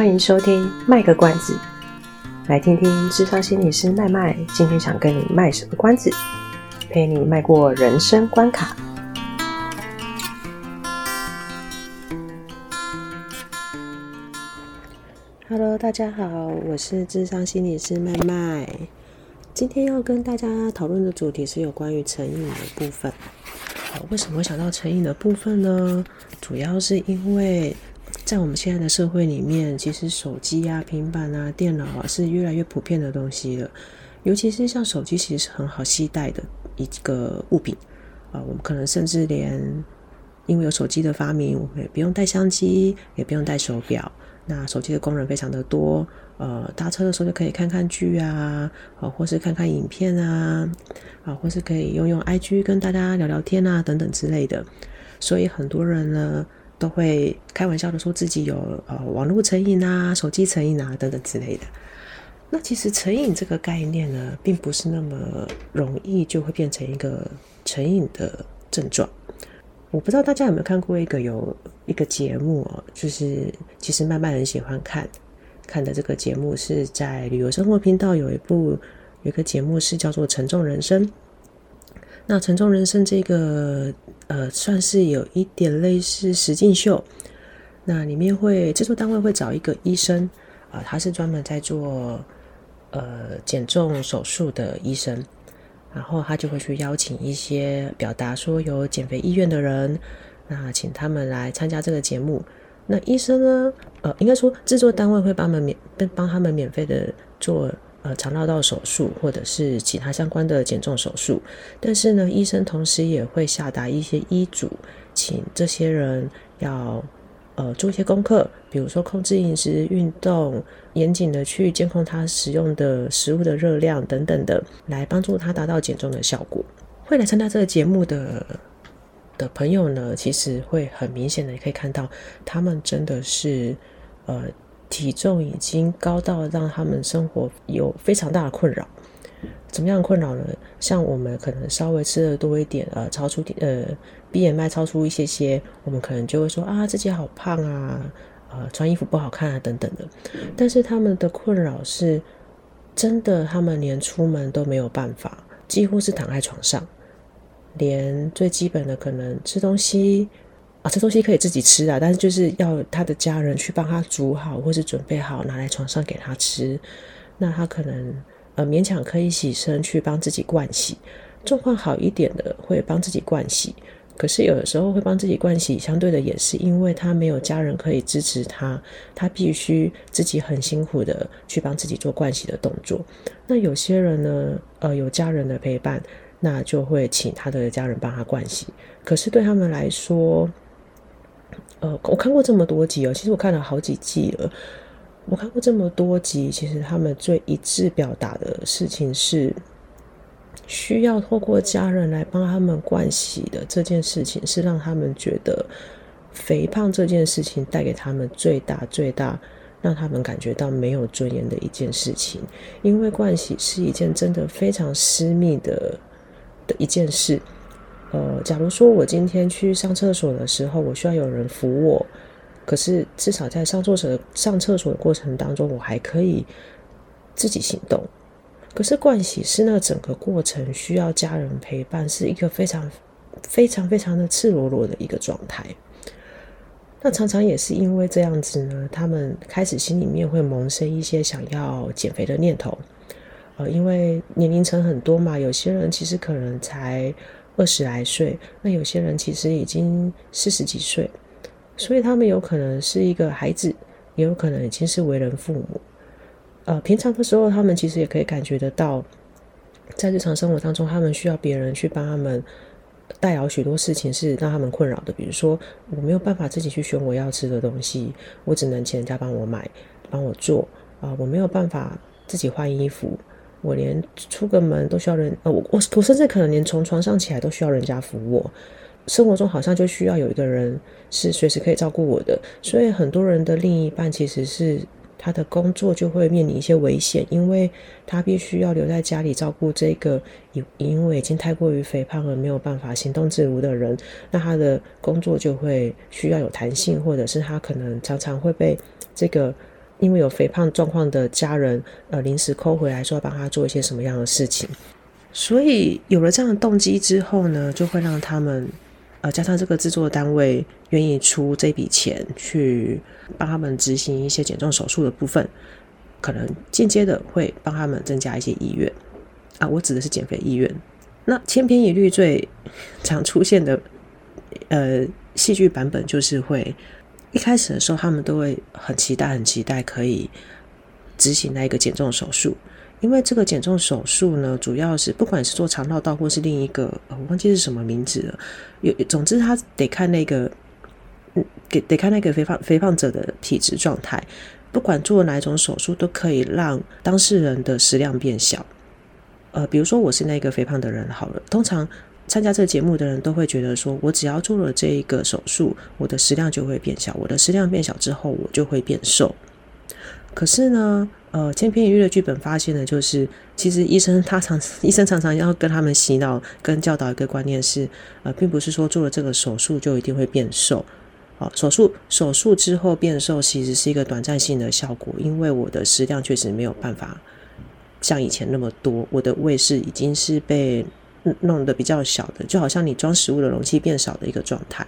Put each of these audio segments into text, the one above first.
欢迎收听卖个关子，来听听智商心理师麦麦今天想跟你卖什么关子，陪你迈过人生关卡。Hello，大家好，我是智商心理师麦麦，今天要跟大家讨论的主题是有关于成瘾的部分。为什么会想到成瘾的部分呢？主要是因为。在我们现在的社会里面，其实手机啊、平板啊、电脑啊是越来越普遍的东西了。尤其是像手机，其实是很好携带的一个物品啊。我们可能甚至连因为有手机的发明，我们也不用带相机，也不用带手表。那手机的功能非常的多，呃，搭车的时候就可以看看剧啊，啊，或是看看影片啊，啊，或是可以用用 IG 跟大家聊聊天啊，等等之类的。所以很多人呢。都会开玩笑的说自己有呃网络成瘾啊、手机成瘾啊等等之类的。那其实成瘾这个概念呢，并不是那么容易就会变成一个成瘾的症状。我不知道大家有没有看过一个有一个节目哦，就是其实慢慢很喜欢看看的这个节目，是在旅游生活频道有一部有一个节目是叫做《沉重人生》。那《沉重人生》这个呃，算是有一点类似实境秀。那里面会制作单位会找一个医生啊、他是专门在做呃减重手术的医生，然后他就会去邀请一些表达说有减肥意愿的人，那请他们来参加这个节目。那医生呢，呃，应该说制作单位会帮他们免帮他们免费的做。呃，肠绕道手术或者是其他相关的减重手术，但是呢，医生同时也会下达一些医嘱，请这些人要呃做一些功课，比如说控制饮食、运动，严谨的去监控他使用的食物的热量等等的，来帮助他达到减重的效果。会来参加这个节目的的朋友呢，其实会很明显的可以看到，他们真的是呃。体重已经高到让他们生活有非常大的困扰。怎么样困扰呢？像我们可能稍微吃的多一点，呃，超出，呃，BMI 超出一些些，我们可能就会说啊，自己好胖啊，呃，穿衣服不好看啊，等等的。但是他们的困扰是，真的，他们连出门都没有办法，几乎是躺在床上，连最基本的可能吃东西。啊，这东西可以自己吃啊，但是就是要他的家人去帮他煮好，或是准备好拿来床上给他吃。那他可能呃勉强可以洗身去帮自己灌洗，状况好一点的会帮自己灌洗。可是有的时候会帮自己灌洗，相对的也是因为他没有家人可以支持他，他必须自己很辛苦的去帮自己做灌洗的动作。那有些人呢，呃有家人的陪伴，那就会请他的家人帮他灌洗。可是对他们来说，呃，我看过这么多集哦，其实我看了好几季了。我看过这么多集，其实他们最一致表达的事情是，需要透过家人来帮他们灌洗的这件事情，是让他们觉得肥胖这件事情带给他们最大最大，让他们感觉到没有尊严的一件事情。因为盥洗是一件真的非常私密的的一件事。呃，假如说我今天去上厕所的时候，我需要有人扶我，可是至少在上厕所上厕所的过程当中，我还可以自己行动。可是盥洗是那整个过程需要家人陪伴，是一个非常非常非常的赤裸裸的一个状态。那常常也是因为这样子呢，他们开始心里面会萌生一些想要减肥的念头。呃，因为年龄层很多嘛，有些人其实可能才。二十来岁，那有些人其实已经四十几岁，所以他们有可能是一个孩子，也有可能已经是为人父母。呃，平常的时候，他们其实也可以感觉得到，在日常生活当中，他们需要别人去帮他们代劳许多事情，是让他们困扰的。比如说，我没有办法自己去选我要吃的东西，我只能请人家帮我买、帮我做啊、我没有办法自己换衣服。我连出个门都需要人，呃，我我我甚至可能连从床上起来都需要人家扶我。生活中好像就需要有一个人是随时可以照顾我的，所以很多人的另一半其实是他的工作就会面临一些危险，因为他必须要留在家里照顾这个因因为已经太过于肥胖而没有办法行动自如的人，那他的工作就会需要有弹性，或者是他可能常常会被这个因为有肥胖状况的家人，呃，临时抠回来说要帮他做一些什么样的事情，所以有了这样的动机之后呢，就会让他们，呃，加上这个制作单位愿意出这笔钱去帮他们执行一些减重手术的部分，可能间接的会帮他们增加一些意愿啊，我指的是减肥意愿。那千篇一律最常出现的，呃，戏剧版本就是会。一开始的时候，他们都会很期待、很期待可以执行那一个减重手术，因为这个减重手术呢，主要是不管是做肠绕道或是另一个，我忘记是什么名字了。有，总之他得看那个，嗯，得得看那个肥胖肥胖者的体质状态。不管做哪一种手术，都可以让当事人的食量变小。呃，比如说我是那个肥胖的人，好了，通常。参加这个节目的人都会觉得说，我只要做了这一个手术，我的食量就会变小。我的食量变小之后，我就会变瘦。可是呢，呃，千篇一律的剧本发现呢，就是其实医生他常 医生常常要跟他们洗脑跟教导一个观念是，呃，并不是说做了这个手术就一定会变瘦。啊，手术手术之后变瘦其实是一个短暂性的效果，因为我的食量确实没有办法像以前那么多，我的胃是已经是被。弄得比较小的，就好像你装食物的容器变少的一个状态。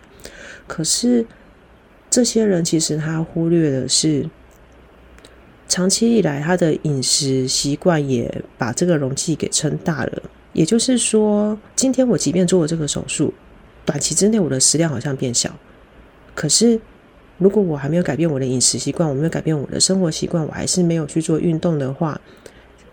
可是这些人其实他忽略的是，长期以来他的饮食习惯也把这个容器给撑大了。也就是说，今天我即便做了这个手术，短期之内我的食量好像变小，可是如果我还没有改变我的饮食习惯，我没有改变我的生活习惯，我还是没有去做运动的话。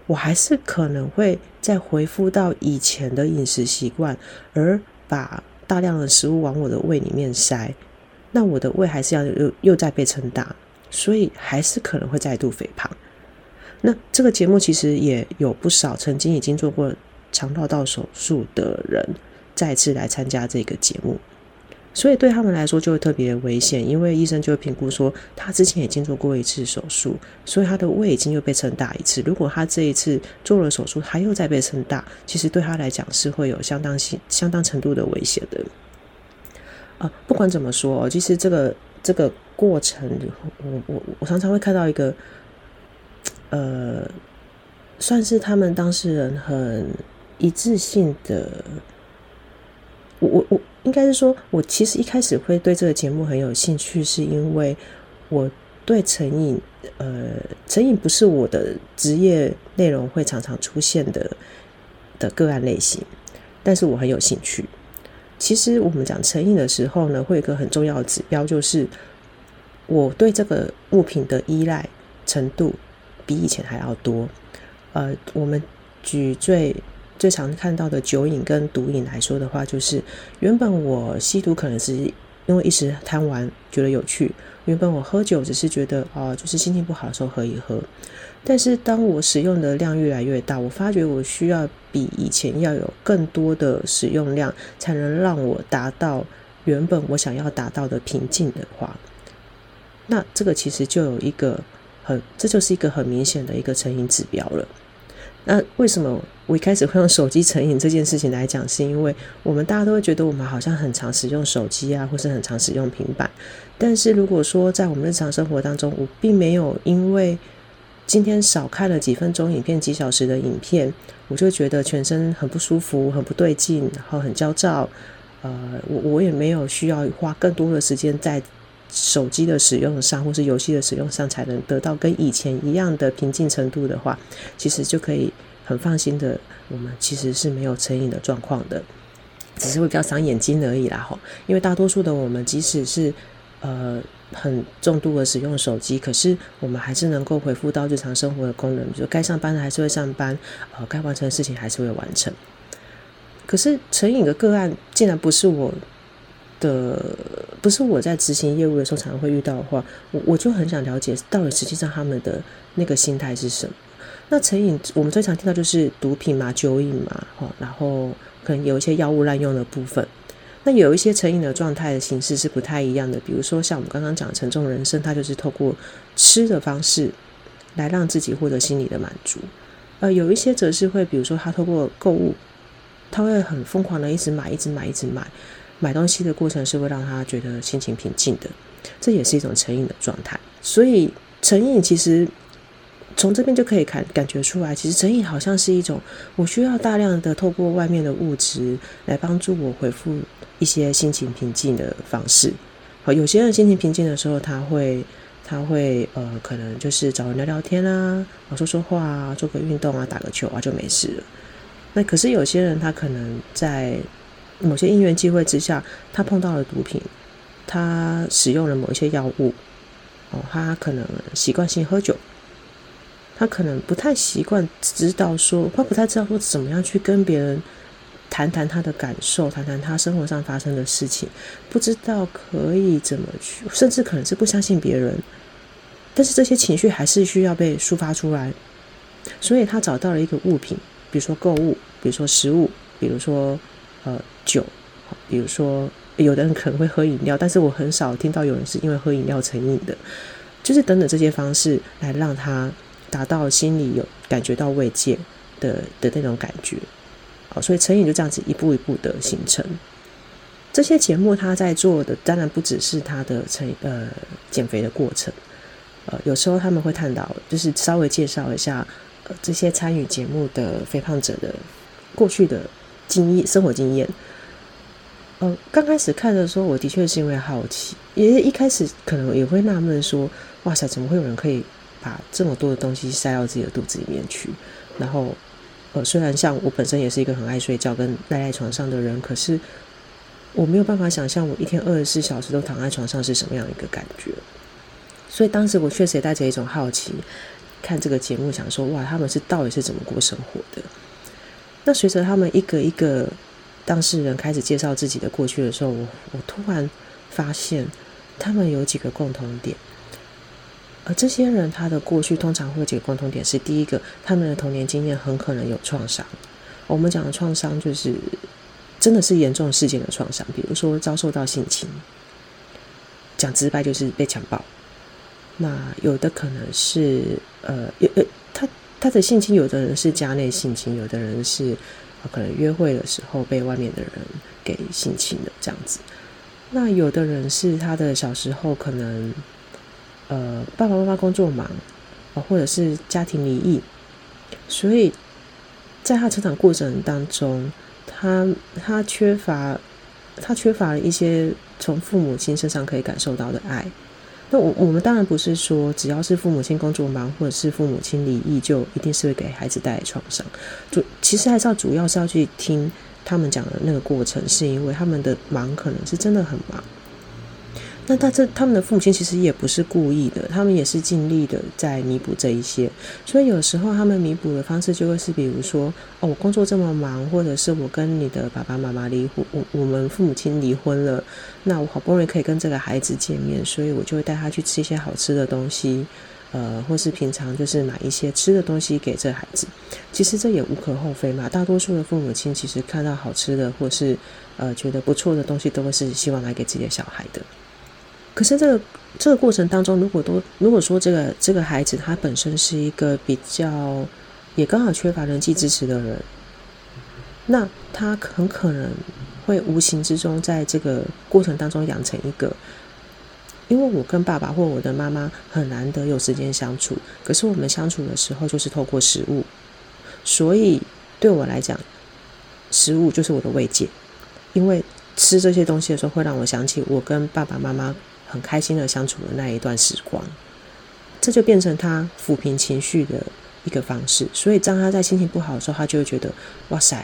我还是可能会再回复到以前的饮食习惯，而把大量的食物往我的胃里面塞，那我的胃还是要又又再被撑大，所以还是可能会再度肥胖。那这个节目其实也有不少曾经已经做过肠道道手术的人再次来参加这个节目。所以对他们来说就会特别危险，因为医生就会评估说，他之前已经做过一次手术，所以他的胃已经又被撑大一次。如果他这一次做了手术，他又再被撑大，其实对他来讲是会有相当性、相当程度的危险的。啊，不管怎么说，其实这个这个过程，我我我常常会看到一个，呃，算是他们当事人很一致性的，我我我。应该是说，我其实一开始会对这个节目很有兴趣，是因为我对成瘾，呃，成瘾不是我的职业内容会常常出现的的个案类型，但是我很有兴趣。其实我们讲成瘾的时候呢，会有一个很重要的指标，就是我对这个物品的依赖程度比以前还要多。呃，我们举最。最常看到的酒瘾跟毒瘾来说的话，就是原本我吸毒可能是因为一时贪玩觉得有趣，原本我喝酒只是觉得哦，就是心情不好的时候喝一喝。但是当我使用的量越来越大，我发觉我需要比以前要有更多的使用量，才能让我达到原本我想要达到的平静的话，那这个其实就有一个很，这就是一个很明显的一个成瘾指标了。那为什么我一开始会用手机成瘾这件事情来讲？是因为我们大家都会觉得我们好像很常使用手机啊，或是很常使用平板。但是如果说在我们日常生活当中，我并没有因为今天少看了几分钟影片、几小时的影片，我就觉得全身很不舒服、很不对劲，然后很焦躁。呃，我我也没有需要花更多的时间在手机的使用上，或是游戏的使用上，才能得到跟以前一样的平静程度的话，其实就可以很放心的，我们其实是没有成瘾的状况的，只是会比较伤眼睛而已啦吼。因为大多数的我们，即使是呃很重度的使用手机，可是我们还是能够恢复到日常生活的功能，比如说该上班的还是会上班，呃，该完成的事情还是会完成。可是成瘾的个案，竟然不是我。的不是我在执行业务的时候常常会遇到的话，我我就很想了解到底实际上他们的那个心态是什么。那成瘾我们最常听到就是毒品嘛、酒瘾嘛，哈，然后可能有一些药物滥用的部分。那有一些成瘾的状态的形式是不太一样的，比如说像我们刚刚讲的沉重人生，它就是透过吃的方式来让自己获得心理的满足。呃，有一些则是会，比如说他透过购物，他会很疯狂的一直买、一直买、一直买。买东西的过程是会让他觉得心情平静的，这也是一种成瘾的状态。所以成瘾其实从这边就可以感感觉出来，其实成瘾好像是一种我需要大量的透过外面的物质来帮助我恢复一些心情平静的方式。好，有些人心情平静的时候，他会他会呃，可能就是找人聊聊天啊，说说话啊，做个运动啊，打个球啊，就没事了。那可是有些人，他可能在某些因缘机会之下，他碰到了毒品，他使用了某一些药物，哦，他可能习惯性喝酒，他可能不太习惯知道说，他不太知道说怎么样去跟别人谈谈他的感受，谈谈他生活上发生的事情，不知道可以怎么去，甚至可能是不相信别人，但是这些情绪还是需要被抒发出来，所以他找到了一个物品。比如说购物，比如说食物，比如说呃酒，比如说有的人可能会喝饮料，但是我很少听到有人是因为喝饮料成瘾的，就是等等这些方式来让他达到心里有感觉到慰藉的的那种感觉，好，所以成瘾就这样子一步一步的形成。这些节目他在做的当然不只是他的成呃减肥的过程，呃有时候他们会探讨，就是稍微介绍一下。这些参与节目的肥胖者的过去的经验、生活经验，呃，刚开始看的时候，我的确是因为好奇，也一开始可能也会纳闷说：“哇塞，怎么会有人可以把这么多的东西塞到自己的肚子里面去？”然后，呃，虽然像我本身也是一个很爱睡觉跟赖在床上的人，可是我没有办法想象我一天二十四小时都躺在床上是什么样一个感觉。所以当时我确实也带着一种好奇。看这个节目，想说哇，他们是到底是怎么过生活的？那随着他们一个一个当事人开始介绍自己的过去的时候，我我突然发现他们有几个共同点。而这些人他的过去通常会有几个共同点是：第一个，他们的童年经验很可能有创伤。我们讲的创伤就是真的是严重事件的创伤，比如说遭受到性侵，讲直白就是被强暴。那有的可能是呃，有呃，他的性侵，有的人是家内性侵，有的人是可能约会的时候被外面的人给性侵的这样子。那有的人是他的小时候可能呃爸爸妈妈工作忙，或者是家庭离异，所以在他成长过程当中，他他缺乏他缺乏了一些从父母亲身上可以感受到的爱。那我我们当然不是说只要是父母亲工作忙，或者是父母亲离异，就一定是会给孩子带来创伤。主其实还是要主要是要去听他们讲的那个过程，是因为他们的忙可能是真的很忙。那他这他们的父母亲其实也不是故意的，他们也是尽力的在弥补这一些。所以有时候他们弥补的方式就会是，比如说哦，我工作这么忙，或者是我跟你的爸爸妈妈离婚，我我们父母亲离婚了，那我好不容易可以跟这个孩子见面，所以我就会带他去吃一些好吃的东西，呃，或是平常就是买一些吃的东西给这孩子。其实这也无可厚非嘛，大多数的父母亲其实看到好吃的或是呃觉得不错的东西，都会是希望买给自己的小孩的。可是这个这个过程当中，如果都如果说这个这个孩子他本身是一个比较也刚好缺乏人际支持的人，那他很可能会无形之中在这个过程当中养成一个，因为我跟爸爸或我的妈妈很难得有时间相处，可是我们相处的时候就是透过食物，所以对我来讲，食物就是我的慰藉，因为吃这些东西的时候会让我想起我跟爸爸妈妈。很开心的相处的那一段时光，这就变成他抚平情绪的一个方式。所以，当他在心情不好的时候，他就会觉得，哇塞，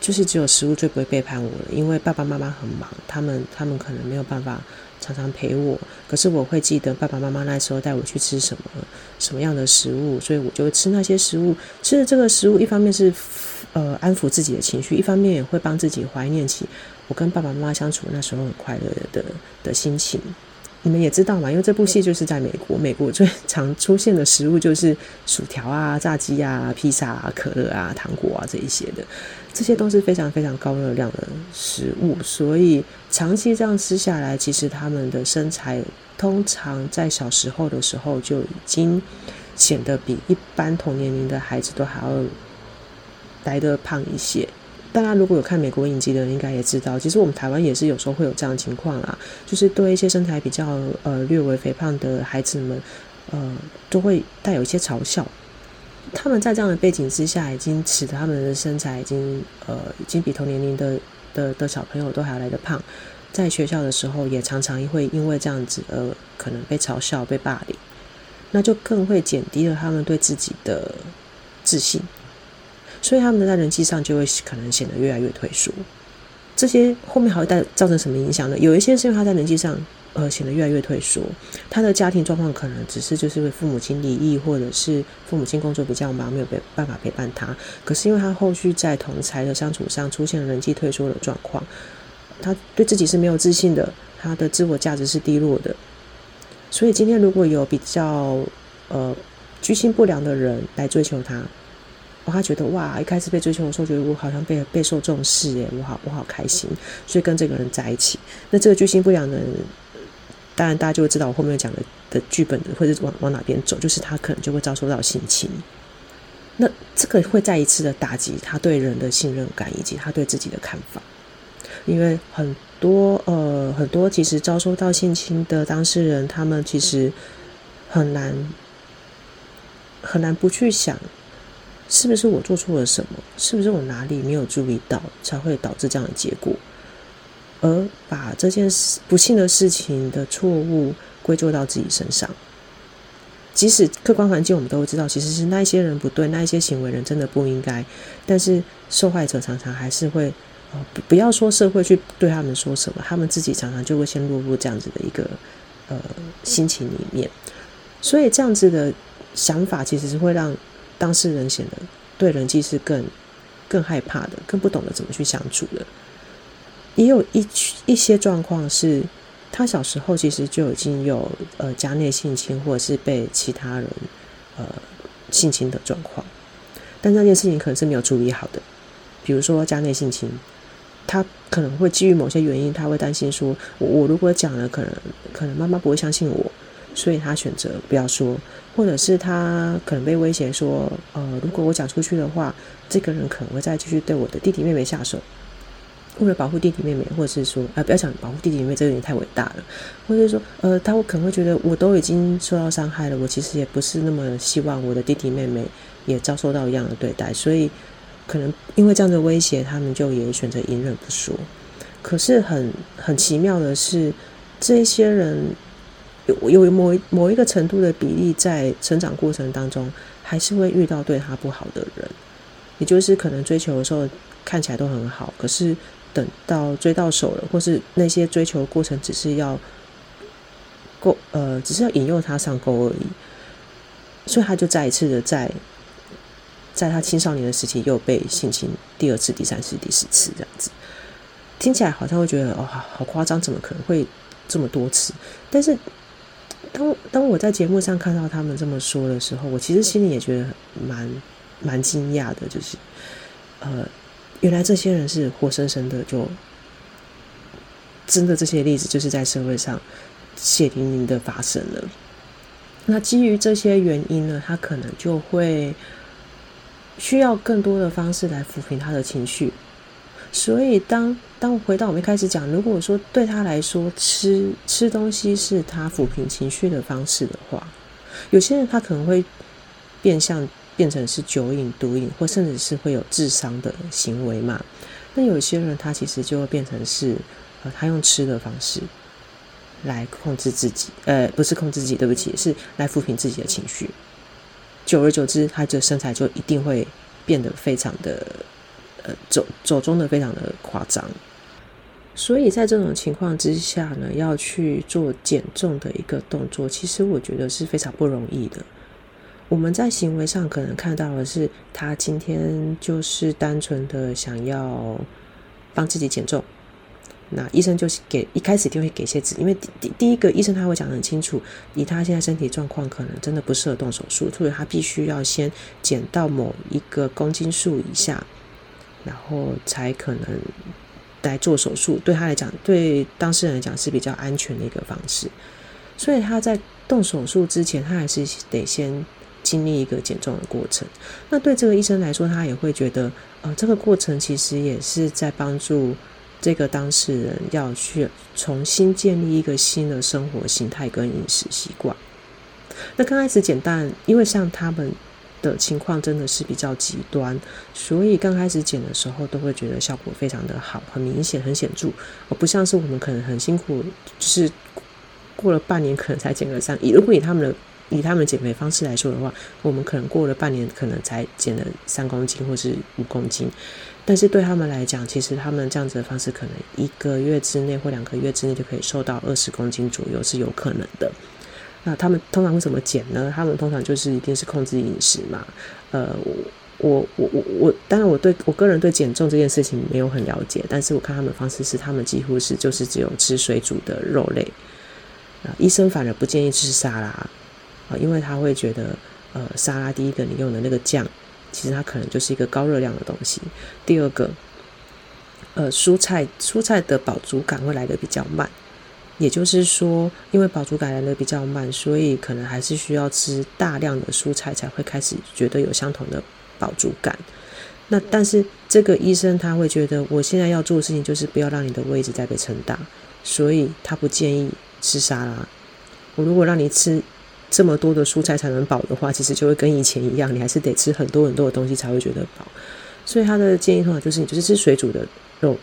就是只有食物最不会背叛我了。因为爸爸妈妈很忙，他们他们可能没有办法常常陪我，可是我会记得爸爸妈妈那时候带我去吃什么什么样的食物，所以我就吃那些食物。吃的这个食物，一方面是呃安抚自己的情绪，一方面也会帮自己怀念起我跟爸爸妈妈相处那时候很快乐的的心情。你们也知道嘛，因为这部戏就是在美国，美国最 常出现的食物就是薯条啊、炸鸡啊、披萨啊、可乐啊、糖果啊这一些的，这些都是非常非常高热量的食物，所以长期这样吃下来，其实他们的身材通常在小时候的时候就已经显得比一般同年龄的孩子都还要来得胖一些。大家如果有看美国影集的人，应该也知道，其实我们台湾也是有时候会有这样的情况啦，就是对一些身材比较呃略微肥胖的孩子们，呃，都会带有一些嘲笑。他们在这样的背景之下，已经使得他们的身材已经呃，已经比同年龄的的的小朋友都还要来得胖。在学校的时候，也常常会因为这样子而可能被嘲笑、被霸凌，那就更会减低了他们对自己的自信，所以他们在人际上就会可能显得越来越退缩。这些后面还会带造成什么影响呢？有一些是因为他在人际上呃显得越来越退缩，他的家庭状况可能只是就是为父母亲离异，或者是父母亲工作比较忙，没有办法陪伴他。可是因为他后续在同才的相处上出现了人际退缩的状况。他对自己是没有自信的，他的自我价值是低落的，所以今天如果有比较呃居心不良的人来追求他，哦，他觉得哇，一开始被追求的时候，觉得我好像被备受重视耶，我好我好开心，所以跟这个人在一起。那这个居心不良的人，当然大家就会知道我后面讲的的剧本会是往往哪边走，就是他可能就会遭受到性侵。那这个会再一次的打击他对人的信任感以及他对自己的看法。因为很多呃很多其实遭受到性侵的当事人，他们其实很难很难不去想，是不是我做错了什么？是不是我哪里没有注意到，才会导致这样的结果？而把这件事不幸的事情的错误归咎到自己身上，即使客观环境我们都知道，其实是那一些人不对，那一些行为人真的不应该，但是受害者常常还是会。不不要说社会去对他们说什么，他们自己常常就会先落入这样子的一个呃心情里面，所以这样子的想法其实是会让当事人显得对人际是更更害怕的，更不懂得怎么去相处的。也有一一些状况是，他小时候其实就已经有呃家内性侵或者是被其他人呃性侵的状况，但那件事情可能是没有处理好的，比如说家内性侵。他可能会基于某些原因，他会担心说，我我如果讲了，可能可能妈妈不会相信我，所以他选择不要说，或者是他可能被威胁说，呃，如果我讲出去的话，这个人可能会再继续对我的弟弟妹妹下手，为了保护弟弟妹妹，或者是说，呃，不要想保护弟弟妹妹，这个有点太伟大了，或者说，呃，他会可能会觉得我都已经受到伤害了，我其实也不是那么希望我的弟弟妹妹也遭受到一样的对待，所以。可能因为这样的威胁，他们就也选择隐忍不说。可是很很奇妙的是，这些人有有某某一个程度的比例，在成长过程当中，还是会遇到对他不好的人。也就是可能追求的时候看起来都很好，可是等到追到手了，或是那些追求的过程只是要勾呃，只是要引诱他上钩而已，所以他就再一次的在。在他青少年的时期又被性侵第二次、第三次、第四次这样子，听起来好像会觉得哦，好夸张，怎么可能会这么多次？但是当当我在节目上看到他们这么说的时候，我其实心里也觉得蛮蛮惊讶的，就是呃，原来这些人是活生生的，就真的这些例子就是在社会上血淋淋的发生了。那基于这些原因呢，他可能就会。需要更多的方式来抚平他的情绪，所以当当回到我们一开始讲，如果说对他来说吃吃东西是他抚平情绪的方式的话，有些人他可能会变相变成是酒瘾、毒瘾，或甚至是会有自伤的行为嘛。那有些人他其实就会变成是，他用吃的方式来控制自己，呃，不是控制自己，对不起，是来抚平自己的情绪。久而久之，他的身材就一定会变得非常的，呃，走走中的非常的夸张。所以在这种情况之下呢，要去做减重的一个动作，其实我觉得是非常不容易的。我们在行为上可能看到的是，他今天就是单纯的想要帮自己减重。那医生就是给一开始一定会给些指，因为第第第一个医生他会讲得很清楚，以他现在身体状况，可能真的不适合动手术，所以他必须要先减到某一个公斤数以下，然后才可能来做手术。对他来讲，对当事人来讲是比较安全的一个方式。所以他在动手术之前，他还是得先经历一个减重的过程。那对这个医生来说，他也会觉得，呃，这个过程其实也是在帮助。这个当事人要去重新建立一个新的生活形态跟饮食习惯，那刚开始减蛋，因为像他们的情况真的是比较极端，所以刚开始减的时候都会觉得效果非常的好，很明显，很显著，而不像是我们可能很辛苦，就是过了半年可能才减个三。如果以他们的以他们减肥方式来说的话，我们可能过了半年可能才减了三公斤或是五公斤，但是对他们来讲，其实他们这样子的方式可能一个月之内或两个月之内就可以瘦到二十公斤左右是有可能的。那他们通常会怎么减呢？他们通常就是一定是控制饮食嘛。呃，我我我我，当然我对我个人对减重这件事情没有很了解，但是我看他们的方式是，他们几乎是就是只有吃水煮的肉类。啊，医生反而不建议吃沙拉啊，因为他会觉得，呃，沙拉第一个你用的那个酱，其实它可能就是一个高热量的东西。第二个，呃，蔬菜蔬菜的饱足感会来得比较慢。也就是说，因为饱足感来的比较慢，所以可能还是需要吃大量的蔬菜才会开始觉得有相同的饱足感。那但是这个医生他会觉得，我现在要做的事情就是不要让你的胃一直在被撑大，所以他不建议吃沙拉。我如果让你吃这么多的蔬菜才能饱的话，其实就会跟以前一样，你还是得吃很多很多的东西才会觉得饱。所以他的建议通常就是，你就是吃水煮的肉。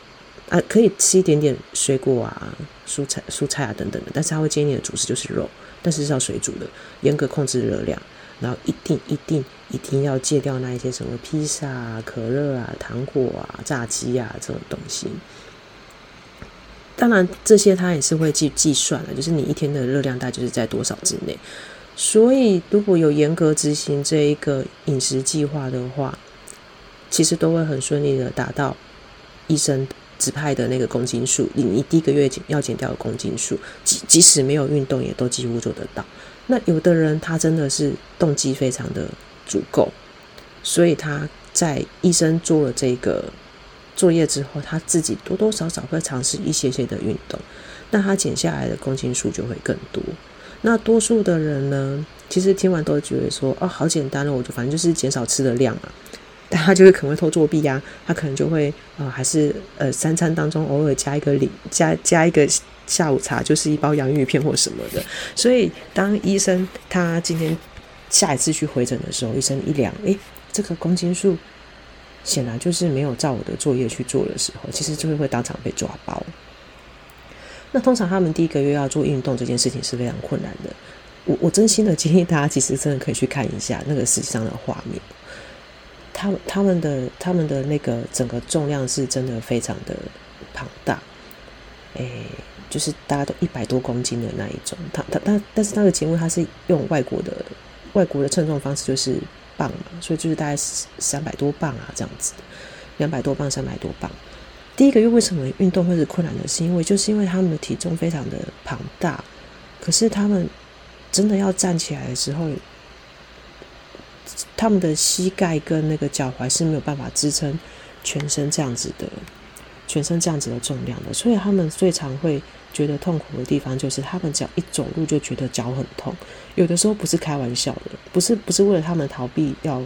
啊，可以吃一点点水果啊、蔬菜、蔬菜啊等等的，但是他会建议你的主食就是肉，但是是要水煮的，严格控制热量，然后一定、一定、一定要戒掉那一些什么披萨啊、可乐啊、糖果啊、炸鸡啊这种东西。当然，这些他也是会计计算的，就是你一天的热量大概就是在多少之内。所以，如果有严格执行这一个饮食计划的话，其实都会很顺利的达到医生指派的那个公斤数，你你第一个月减要减掉的公斤数，即即使没有运动，也都几乎做得到。那有的人他真的是动机非常的足够，所以他在医生做了这个作业之后，他自己多多少少会尝试一些些的运动，那他减下来的公斤数就会更多。那多数的人呢，其实听完都觉得说，哦，好简单了，我就反正就是减少吃的量嘛。但他就会可能会偷作弊呀、啊，他可能就会呃还是呃三餐当中偶尔加一个零加加一个下午茶，就是一包洋芋片或什么的。所以当医生他今天下一次去回诊的时候，医生一量，诶，这个公斤数显然就是没有照我的作业去做的时候，其实就会会当场被抓包。那通常他们第一个月要做运动这件事情是非常困难的。我我真心的建议大家，其实真的可以去看一下那个实际上的画面。他他们的他们的那个整个重量是真的非常的庞大，诶、就是大家都一百多公斤的那一种。他他他，但是那个节目他是用外国的外国的称重方式，就是磅嘛，所以就是大概三百多磅啊这样子，两百多磅、三百多磅。第一个月为什么运动会是困难的？是因为就是因为他们的体重非常的庞大，可是他们真的要站起来的时候。他们的膝盖跟那个脚踝是没有办法支撑全身这样子的，全身这样子的重量的，所以他们最常会觉得痛苦的地方就是他们只要一走路就觉得脚很痛，有的时候不是开玩笑的，不是不是为了他们逃避要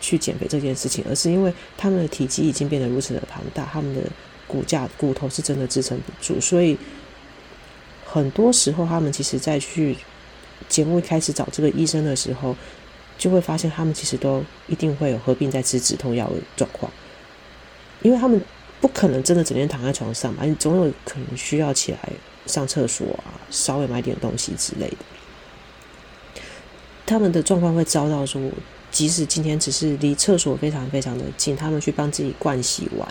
去减肥这件事情，而是因为他们的体积已经变得如此的庞大，他们的骨架骨头是真的支撑不住，所以很多时候他们其实在去节目一开始找这个医生的时候。就会发现他们其实都一定会有合并在吃止痛药的状况，因为他们不可能真的整天躺在床上嘛，你总有可能需要起来上厕所啊，稍微买点东西之类的。他们的状况会遭到说，即使今天只是离厕所非常非常的近，他们去帮自己盥洗完，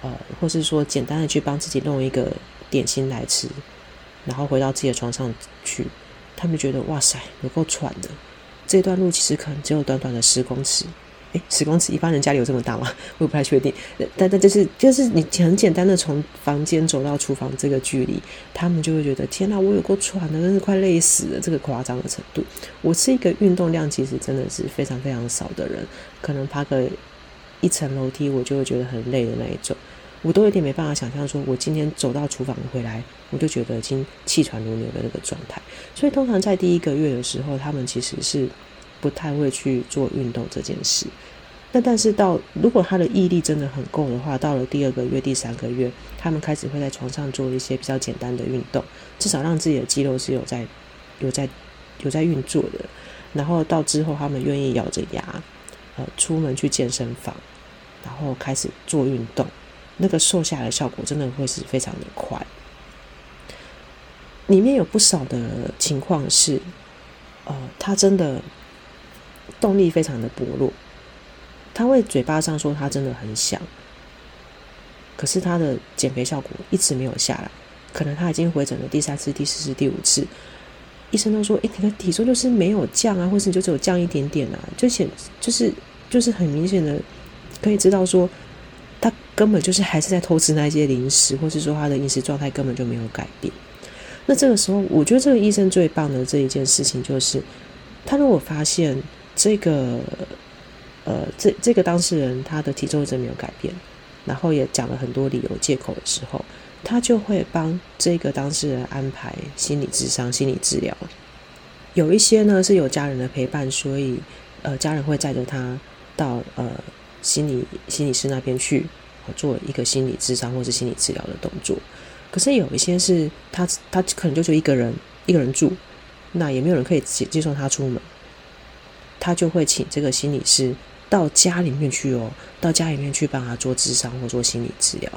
呃，或是说简单的去帮自己弄一个点心来吃，然后回到自己的床上去，他们觉得哇塞，有够喘的。这段路其实可能只有短短的十公尺，诶，十公尺，一般人家里有这么大吗？我也不太确定。但但就是就是你很简单的从房间走到厨房这个距离，他们就会觉得天哪，我有够喘的，真是快累死了，这个夸张的程度。我是一个运动量其实真的是非常非常少的人，可能爬个一层楼梯，我就会觉得很累的那一种。我都有点没办法想象，说我今天走到厨房回来，我就觉得已经气喘如牛的那个状态。所以通常在第一个月的时候，他们其实是不太会去做运动这件事。那但是到如果他的毅力真的很够的话，到了第二个月、第三个月，他们开始会在床上做一些比较简单的运动，至少让自己的肌肉是有在有在有在运作的，然后到之后他们愿意咬着牙，呃，出门去健身房，然后开始做运动，那个瘦下来的效果真的会是非常的快。里面有不少的情况是，呃，他真的动力非常的薄弱，他会嘴巴上说他真的很想，可是他的减肥效果一直没有下来，可能他已经回诊了第三次、第四次、第五次，医生都说：“诶，你的体重就是没有降啊，或是你就只有降一点点啊。”就显就是就是很明显的可以知道说，根本就是还是在偷吃那些零食，或是说他的饮食状态根本就没有改变。那这个时候，我觉得这个医生最棒的这一件事情就是，他如果发现这个，呃，这这个当事人他的体重一直没有改变，然后也讲了很多理由借口的时候，他就会帮这个当事人安排心理智商、心理治疗。有一些呢是有家人的陪伴，所以呃，家人会载着他到呃心理心理师那边去做一个心理智商或是心理治疗的动作。可是有一些是他，他可能就是一个人一个人住，那也没有人可以接接送他出门，他就会请这个心理师到家里面去哦，到家里面去帮他做智商或做心理治疗。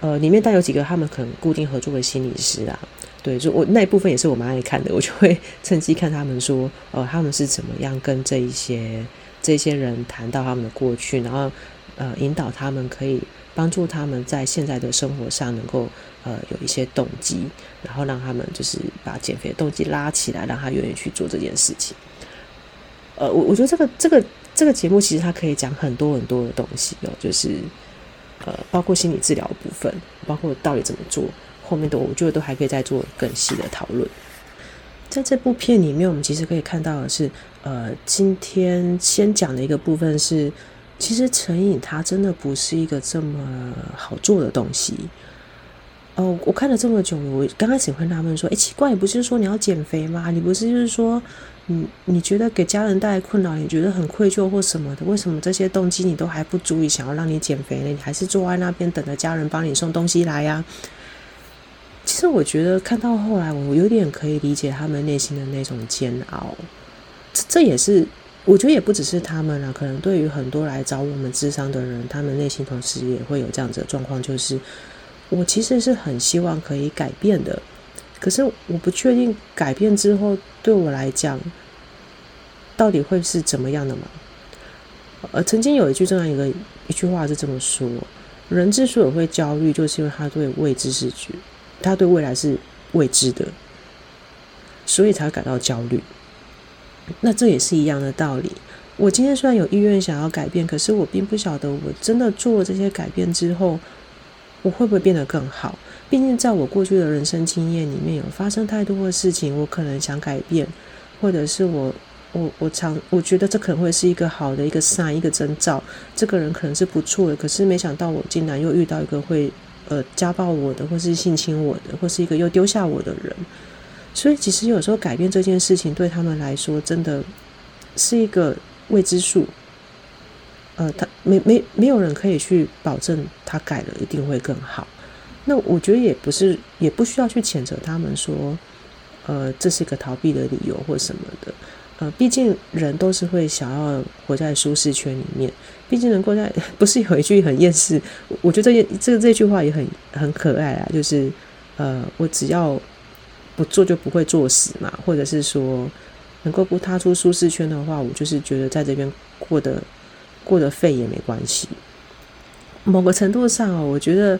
呃，里面带有几个他们可能固定合作的心理师啊，对，就我那一部分也是我蛮爱看的，我就会趁机看他们说，呃，他们是怎么样跟这一些这些人谈到他们的过去，然后呃引导他们可以。帮助他们在现在的生活上能够呃有一些动机，然后让他们就是把减肥的动机拉起来，让他愿意去做这件事情。呃，我我觉得这个这个这个节目其实它可以讲很多很多的东西哦，就是呃包括心理治疗部分，包括到底怎么做，后面的我觉得都还可以再做更细的讨论。在这部片里面，我们其实可以看到的是，呃，今天先讲的一个部分是。其实成瘾它真的不是一个这么好做的东西。哦，我看了这么久，我刚开始会纳闷说：“诶，奇怪，你不是说你要减肥吗？你不是就是说，你你觉得给家人带来困扰，你觉得很愧疚或什么的？为什么这些动机你都还不足以想要让你减肥呢？你还是坐在那边等着家人帮你送东西来呀？”其实我觉得看到后来，我有点可以理解他们内心的那种煎熬。这这也是。我觉得也不只是他们啦，可能对于很多来找我们咨商的人，他们内心同时也会有这样子的状况，就是我其实是很希望可以改变的，可是我不确定改变之后对我来讲到底会是怎么样的嘛。呃，曾经有一句这样一个一句话是这么说：人之所以会焦虑，就是因为他对未知是觉，他对未来是未知的，所以才感到焦虑。那这也是一样的道理。我今天虽然有意愿想要改变，可是我并不晓得我真的做了这些改变之后，我会不会变得更好？毕竟在我过去的人生经验里面，有发生太多的事情，我可能想改变，或者是我我我常我觉得这可能会是一个好的一个善一个征兆，这个人可能是不错的，可是没想到我竟然又遇到一个会呃家暴我的，或是性侵我的，或是一个又丢下我的人。所以，其实有时候改变这件事情对他们来说，真的是一个未知数。呃，他没没没有人可以去保证他改了一定会更好。那我觉得也不是，也不需要去谴责他们说，呃，这是一个逃避的理由或什么的。呃，毕竟人都是会想要活在舒适圈里面。毕竟能够在，不是有一句很厌世，我觉得这这这句话也很很可爱啊，就是呃，我只要。不做就不会作死嘛，或者是说，能够不踏出舒适圈的话，我就是觉得在这边过得过得废也没关系。某个程度上哦，我觉得，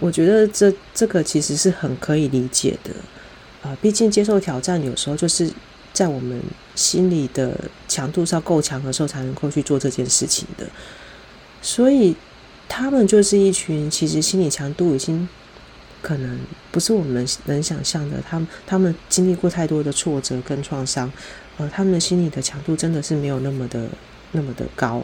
我觉得这这个其实是很可以理解的啊。毕竟接受挑战有时候就是在我们心理的强度上够强的时候，才能够去做这件事情的。所以他们就是一群其实心理强度已经。可能不是我们能想象的，他们他们经历过太多的挫折跟创伤，呃，他们的心理的强度真的是没有那么的那么的高，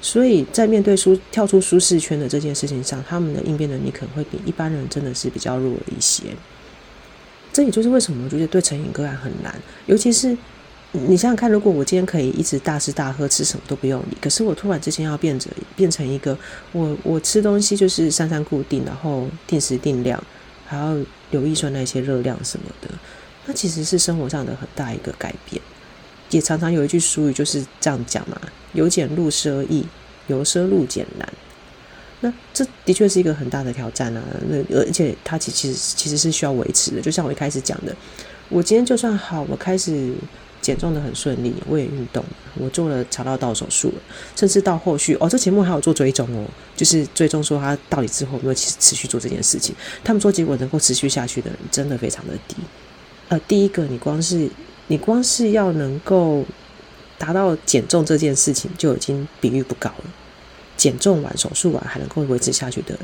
所以在面对舒跳出舒适圈的这件事情上，他们的应变能力可能会比一般人真的是比较弱一些。这也就是为什么我觉得对成瘾个案很难，尤其是。你想想看，如果我今天可以一直大吃大喝，吃什么都不用理，可是我突然之间要变着变成一个，我我吃东西就是三餐固定，然后定时定量，还要留意说那些热量什么的，那其实是生活上的很大一个改变。也常常有一句俗语就是这样讲嘛：“由俭入奢易，由奢入俭难。”那这的确是一个很大的挑战啊！那而且它其其实其实是需要维持的。就像我一开始讲的，我今天就算好，我开始减重的很顺利，我也运动，我做了肠道道手术了，甚至到后续哦，这节目还有做追踪哦，就是追踪说他到底之后有没有持持续做这件事情。他们说结果能够持续下去的人真的非常的低。呃，第一个，你光是你光是要能够达到减重这件事情，就已经比率不高了。减重完、手术完还能够维持下去的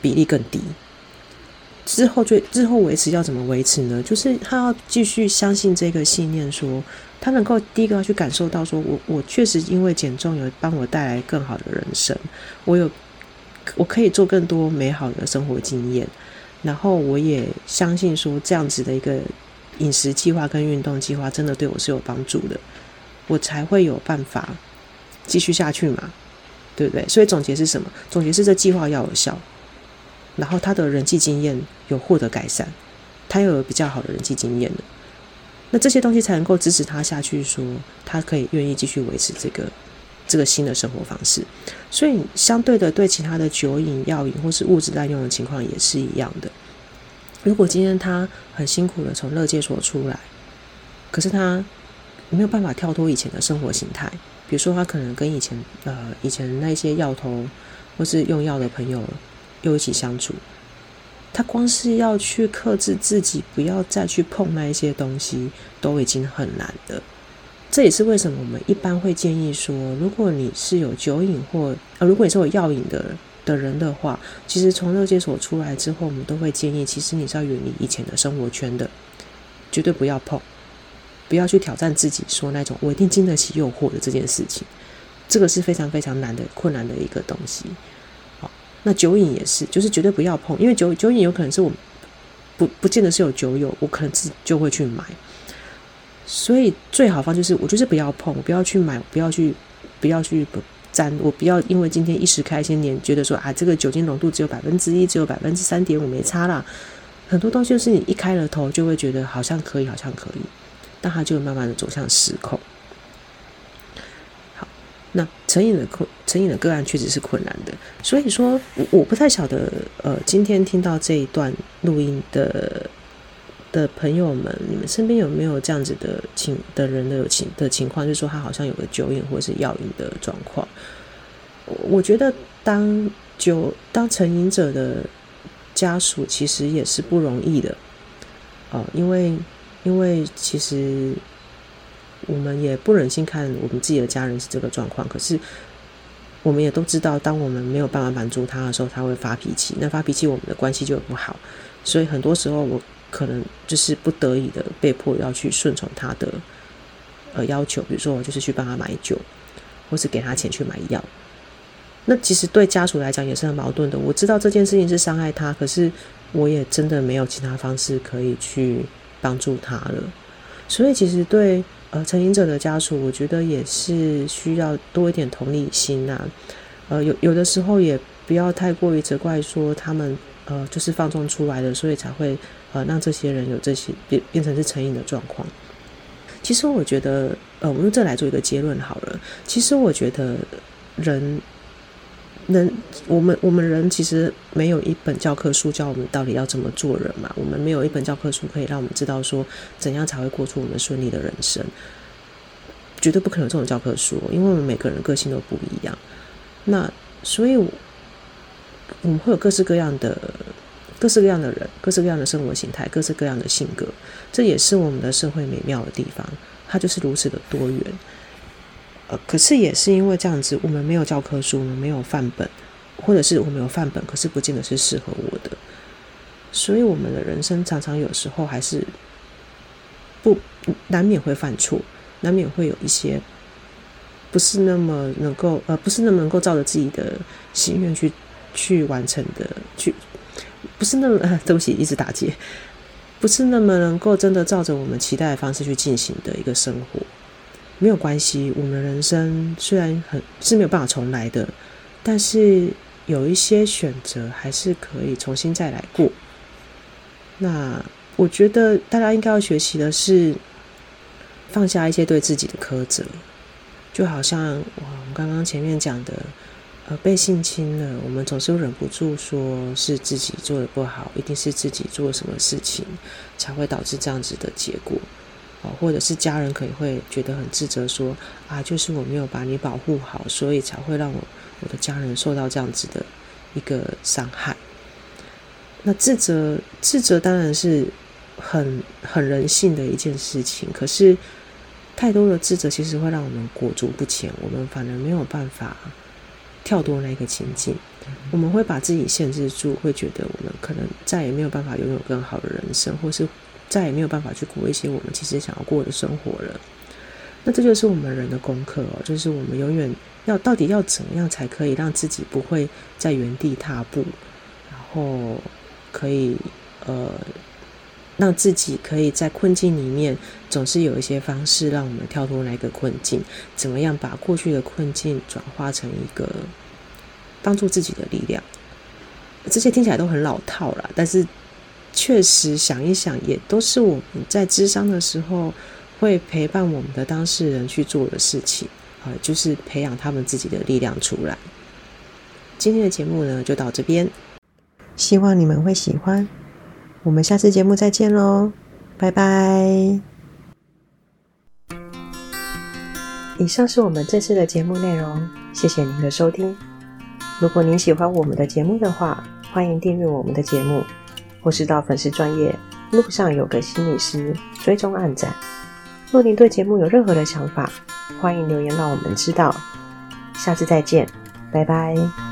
比例更低。之后最之后维持要怎么维持呢？就是他要继续相信这个信念，说他能够第一个要去感受到，说我我确实因为减重有帮我带来更好的人生，我有我可以做更多美好的生活经验，然后我也相信说这样子的一个饮食计划跟运动计划真的对我是有帮助的，我才会有办法继续下去嘛。对不对？所以总结是什么？总结是这计划要有效，然后他的人际经验有获得改善，他又有比较好的人际经验了，那这些东西才能够支持他下去，说他可以愿意继续维持这个这个新的生活方式。所以相对的，对其他的酒瘾、药瘾或是物质滥用的情况也是一样的。如果今天他很辛苦的从乐戒所出来，可是他没有办法跳脱以前的生活形态。比如说，他可能跟以前呃以前那些药头或是用药的朋友又一起相处，他光是要去克制自己，不要再去碰那一些东西，都已经很难了。这也是为什么我们一般会建议说，如果你是有酒瘾或呃如果你是有药瘾的的人的话，其实从勒戒所出来之后，我们都会建议，其实你是要远离以前的生活圈的，绝对不要碰。不要去挑战自己，说那种我一定经得起诱惑的这件事情，这个是非常非常难的、困难的一个东西。那酒瘾也是，就是绝对不要碰，因为酒酒瘾有可能是我不不见得是有酒友，我可能自己就会去买。所以最好方就是我就是不要碰，我不要去买，不要去不要去不沾，我不要因为今天一时开心，你觉得说啊这个酒精浓度只有百分之一，只有百分之三点五，没差啦。很多东西就是你一开了头就会觉得好像可以，好像可以。但它就慢慢的走向失控。那成瘾的困成瘾的个案确实是困难的，所以说我不太晓得，呃，今天听到这一段录音的的朋友们，你们身边有没有这样子的情的人的有情的情况，就是说他好像有个酒瘾或是药瘾的状况。我觉得当酒当成瘾者的家属其实也是不容易的，哦、因为。因为其实我们也不忍心看我们自己的家人是这个状况，可是我们也都知道，当我们没有办法满足他的时候，他会发脾气。那发脾气，我们的关系就不好。所以很多时候，我可能就是不得已的被迫要去顺从他的呃要求，比如说我就是去帮他买酒，或是给他钱去买药。那其实对家属来讲也是很矛盾的。我知道这件事情是伤害他，可是我也真的没有其他方式可以去。帮助他了，所以其实对呃成瘾者的家属，我觉得也是需要多一点同理心呐、呃，有有的时候也不要太过于责怪说他们呃就是放纵出来的，所以才会呃让这些人有这些变变成是成瘾的状况。其实我觉得呃，我们用这来做一个结论好了。其实我觉得人。人，我们我们人其实没有一本教科书教我们到底要怎么做人嘛。我们没有一本教科书可以让我们知道说怎样才会过出我们顺利的人生，绝对不可能有这种教科书，因为我们每个人个性都不一样。那所以，我们会有各式各样的、各式各样的人，各式各样的生活形态，各式各样的性格，这也是我们的社会美妙的地方，它就是如此的多元。呃，可是也是因为这样子，我们没有教科书，我们没有范本，或者是我们有范本，可是不见得是适合我的，所以我们的人生常常有时候还是不难免会犯错，难免会有一些不是那么能够呃，不是那么能够照着自己的心愿去去完成的，去不是那么，对不起，一直打结，不是那么能够真的照着我们期待的方式去进行的一个生活。没有关系，我们的人生虽然很是没有办法重来的，但是有一些选择还是可以重新再来过。那我觉得大家应该要学习的是放下一些对自己的苛责，就好像我们刚刚前面讲的，呃，被性侵了，我们总是忍不住说是自己做的不好，一定是自己做什么事情才会导致这样子的结果，哦，或者是家人可能会觉得很自责说，说啊，就是我没有把你保护好，所以才会让我我的家人受到这样子的一个伤害。那自责，自责当然是。很很人性的一件事情，可是太多的自责其实会让我们裹足不前，我们反而没有办法跳脱那个情境，我们会把自己限制住，会觉得我们可能再也没有办法拥有更好的人生，或是再也没有办法去过一些我们其实想要过的生活了。那这就是我们人的功课哦，就是我们永远要到底要怎么样才可以让自己不会在原地踏步，然后可以呃。让自己可以在困境里面，总是有一些方式让我们跳脱那个困境。怎么样把过去的困境转化成一个帮助自己的力量？这些听起来都很老套了，但是确实想一想，也都是我们在咨商的时候会陪伴我们的当事人去做的事情。啊，就是培养他们自己的力量出来。今天的节目呢，就到这边，希望你们会喜欢。我们下次节目再见喽，拜拜。以上是我们这次的节目内容，谢谢您的收听。如果您喜欢我们的节目的话，欢迎订阅我们的节目，或是到粉丝专业路上有个心理师追踪暗战。若您对节目有任何的想法，欢迎留言让我们知道。下次再见，拜拜。